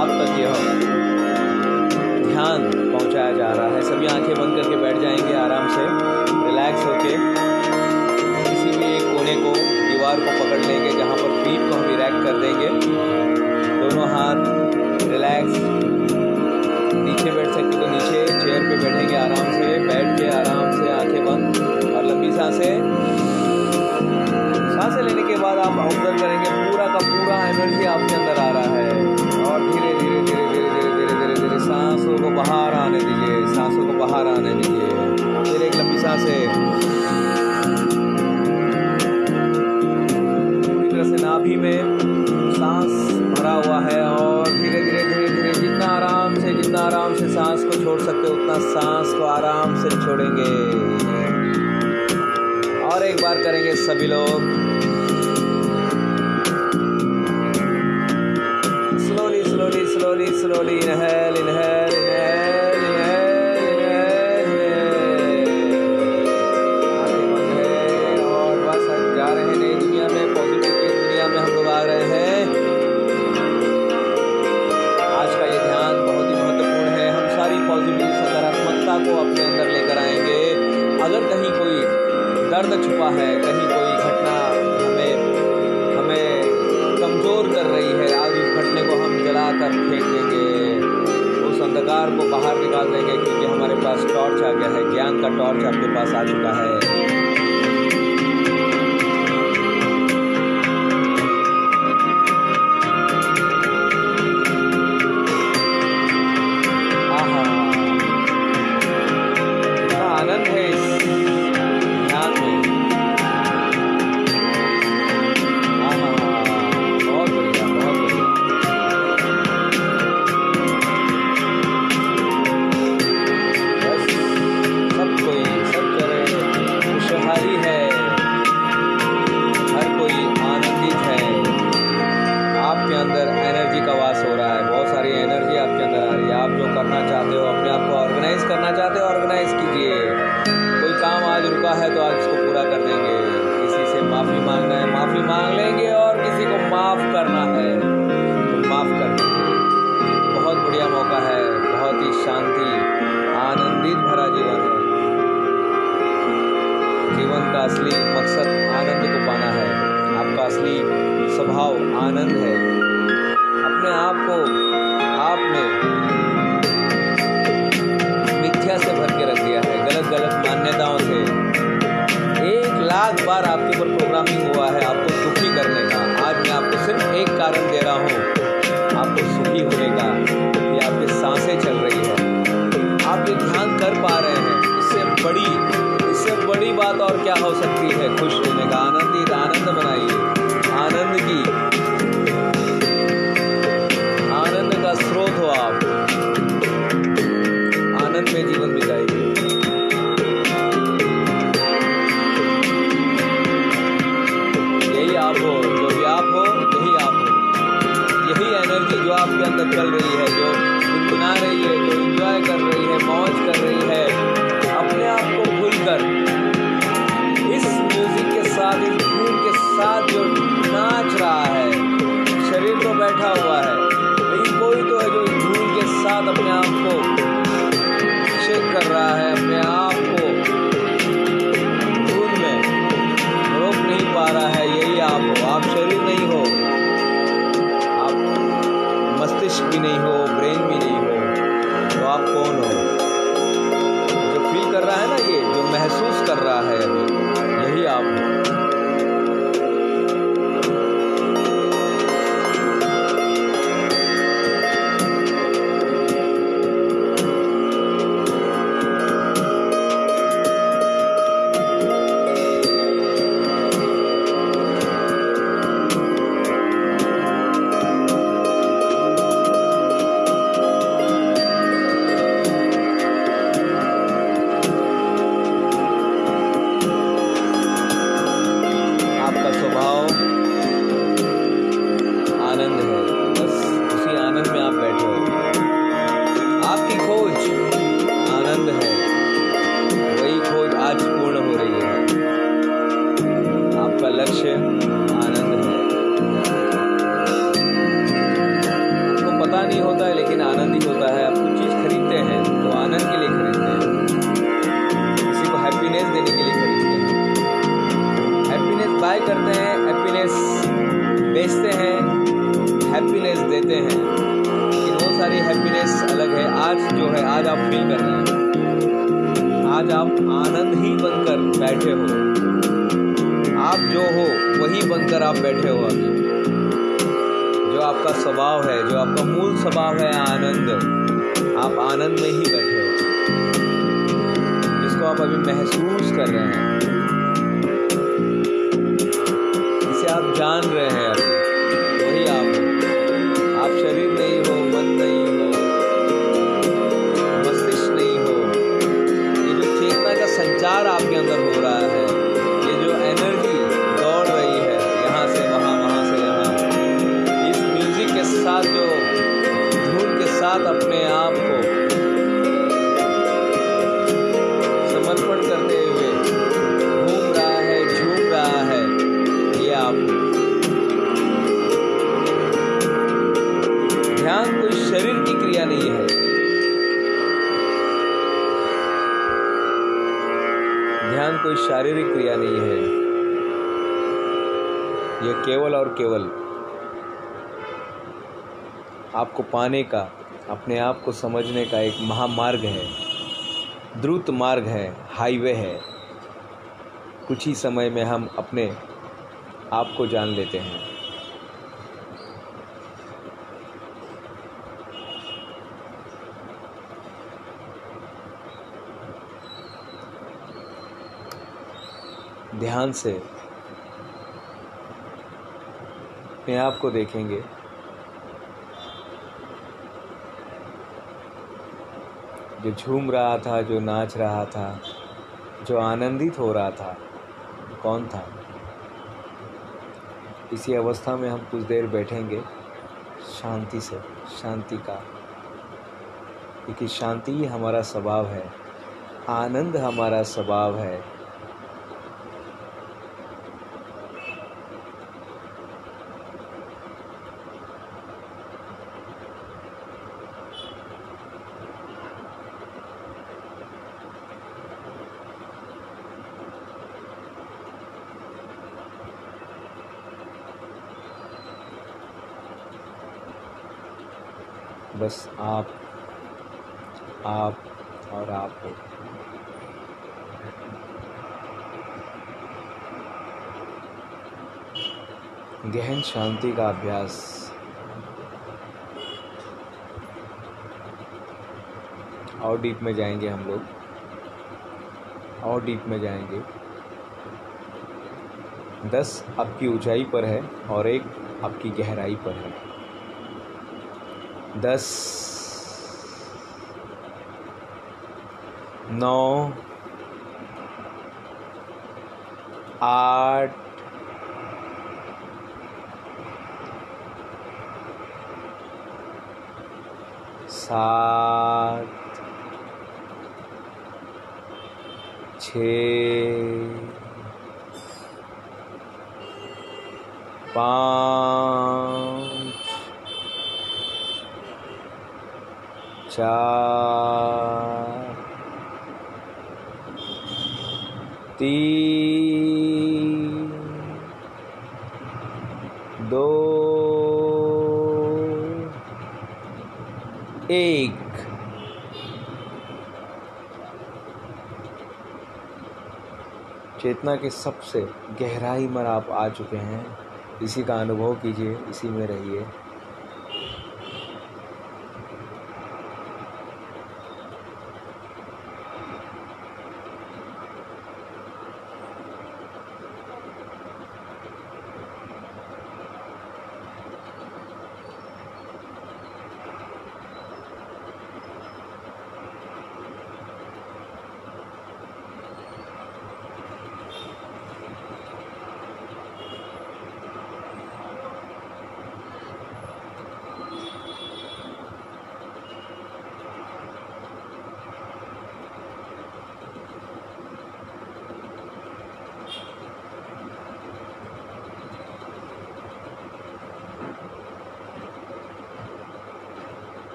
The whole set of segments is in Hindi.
आप तक यह ध्यान पहुँचाया जा रहा है। सभी आँखें बंद करके बैठ जाएँगे आराम से। रिलैक्स होके। किसी भी एक कोने को, दीवार को पकड़ लेंगे, जहाँ पर फीट को हम रिलैक्स कर देंगे। दोनों हाथ रिलैक्स नीचे बैठ सकते तो नीचे। नाभि में सांस भरा हुआ है और धीरे धीरे धीरे धीरे जितना आराम से, जितना आराम से सांस को छोड़ सकते हो, उतना सांस को आराम से छोड़ेंगे। और एक बार करेंगे सभी लोग। Slowly slowly slowly slowly inhale को अपने अंदर लेकर आएँगे। अगर कहीं कोई दर्द छुपा है, कहीं कोई घटना हमें हमें कमज़ोर कर रही है, आज उस घटने को हम जला कर फेंक देंगे। उस अंधकार को बाहर निकाल देंगे, क्योंकि हमारे पास टॉर्च आ गया है, ज्ञान का टॉर्च आपके पास आ चुका है। असली मकसद आनंद को पाना है। आपका असली स्वभाव आनंद है। क्या है। खुश होने का आनंदित आनंद बनाइए आनंद की आनंद का स्रोत हो आप। आनंद में जीवन बिताइए। यही आप हो, जो भी आप हो, यही आप हो। यही एनर्जी जो आपके अंदर चल रही है, जो गुनगुना रही है, जो इंजॉय कर रही है, मौज कर रही है, अपने आप को भूलकर इस के साथ के साथ जो नाच रहा है, शरीर तो बैठा हुआ है, लेकिन कोई तो है जो धूम के साथ अपने आप को शेक कर रहा है, अपने आप लक्ष्य, आनंद है। आपको पता नहीं होता है, लेकिन आनंद ही होता है। आप कुछ चीज़ खरीदते हैं तो आनंद के लिए खरीदते हैं। किसी को हैप्पीनेस देने के लिए खरीदते हैं। हैप्पीनेस बाय करते हैं हैप्पीनेस बेचते हैं हैप्पीनेस देते हैं। लेकिन वो सारी हैप्पीनेस अलग है। आज जो है, आज आप फील कर रहे हैं। आज आप आनंद ही बनकर बैठे हो। आप जो हो, वही बनकर आप बैठे हो अभी जो आपका स्वभाव है, जो आपका मूल स्वभाव है आनंद, आप आनंद में ही बैठे हो। जिसको आप अभी महसूस कर रहे हैं। इसे आप जान ध्यान कोई शारीरिक क्रिया नहीं है। यह केवल और केवल आपको पाने का, अपने आप को समझने का एक महामार्ग है। द्रुत मार्ग है, हाईवे है। कुछ ही समय में हम अपने आप को जान लेते हैं। ध्यान से अपने आप को देखेंगे। जो झूम रहा था, जो नाच रहा था, जो आनंदित हो रहा था, कौन था? इसी अवस्था में हम कुछ देर बैठेंगे, शांति से, शांति का। क्योंकि शांति ही हमारा स्वभाव है। आनंद हमारा स्वभाव है। बस आप आप और आप हो। गहन शांति का अभ्यास। और डीप में जाएँगे हम लोग। और डीप में जाएँगे। दस आपकी ऊंचाई पर है और एक आपकी गहराई पर है। दस नौ आठ सात छ पाँच चार, तीन, दो, एक। चेतना के सबसे गहराई में आप आ चुके हैं। इसी का अनुभव कीजिए, इसी में रहिए।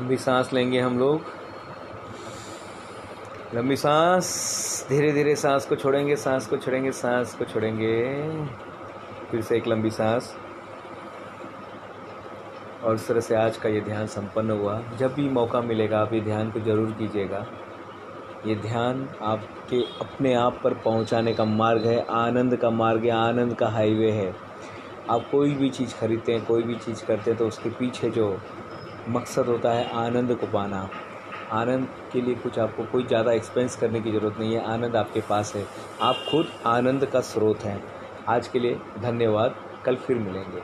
लंबी सांस लेंगे हम लोग। लंबी सांस, धीरे धीरे सांस को छोड़ेंगे, सांस को छोड़ेंगे, सांस को छोड़ेंगे। फिर से एक लंबी सांस। और इस तरह से आज का ये ध्यान संपन्न हुआ। जब भी मौका मिलेगा, आप ये ध्यान को ज़रूर कीजिएगा। ये ध्यान आपके अपने आप पर पहुँचाने का मार्ग है, आनंद का मार्ग है, आनंद का हाईवे है। आप कोई भी चीज़ खरीदते हैं, कोई भी चीज़ करते हैं तो उसके पीछे जो मकसद होता है आनंद को पाना। आनंद के लिए कुछ आपको कोई ज़्यादा एक्सपेंस करने की ज़रूरत नहीं है, आनंद आपके पास है। आप खुद आनंद का स्रोत हैं। आज के लिए धन्यवाद, कल फिर मिलेंगे।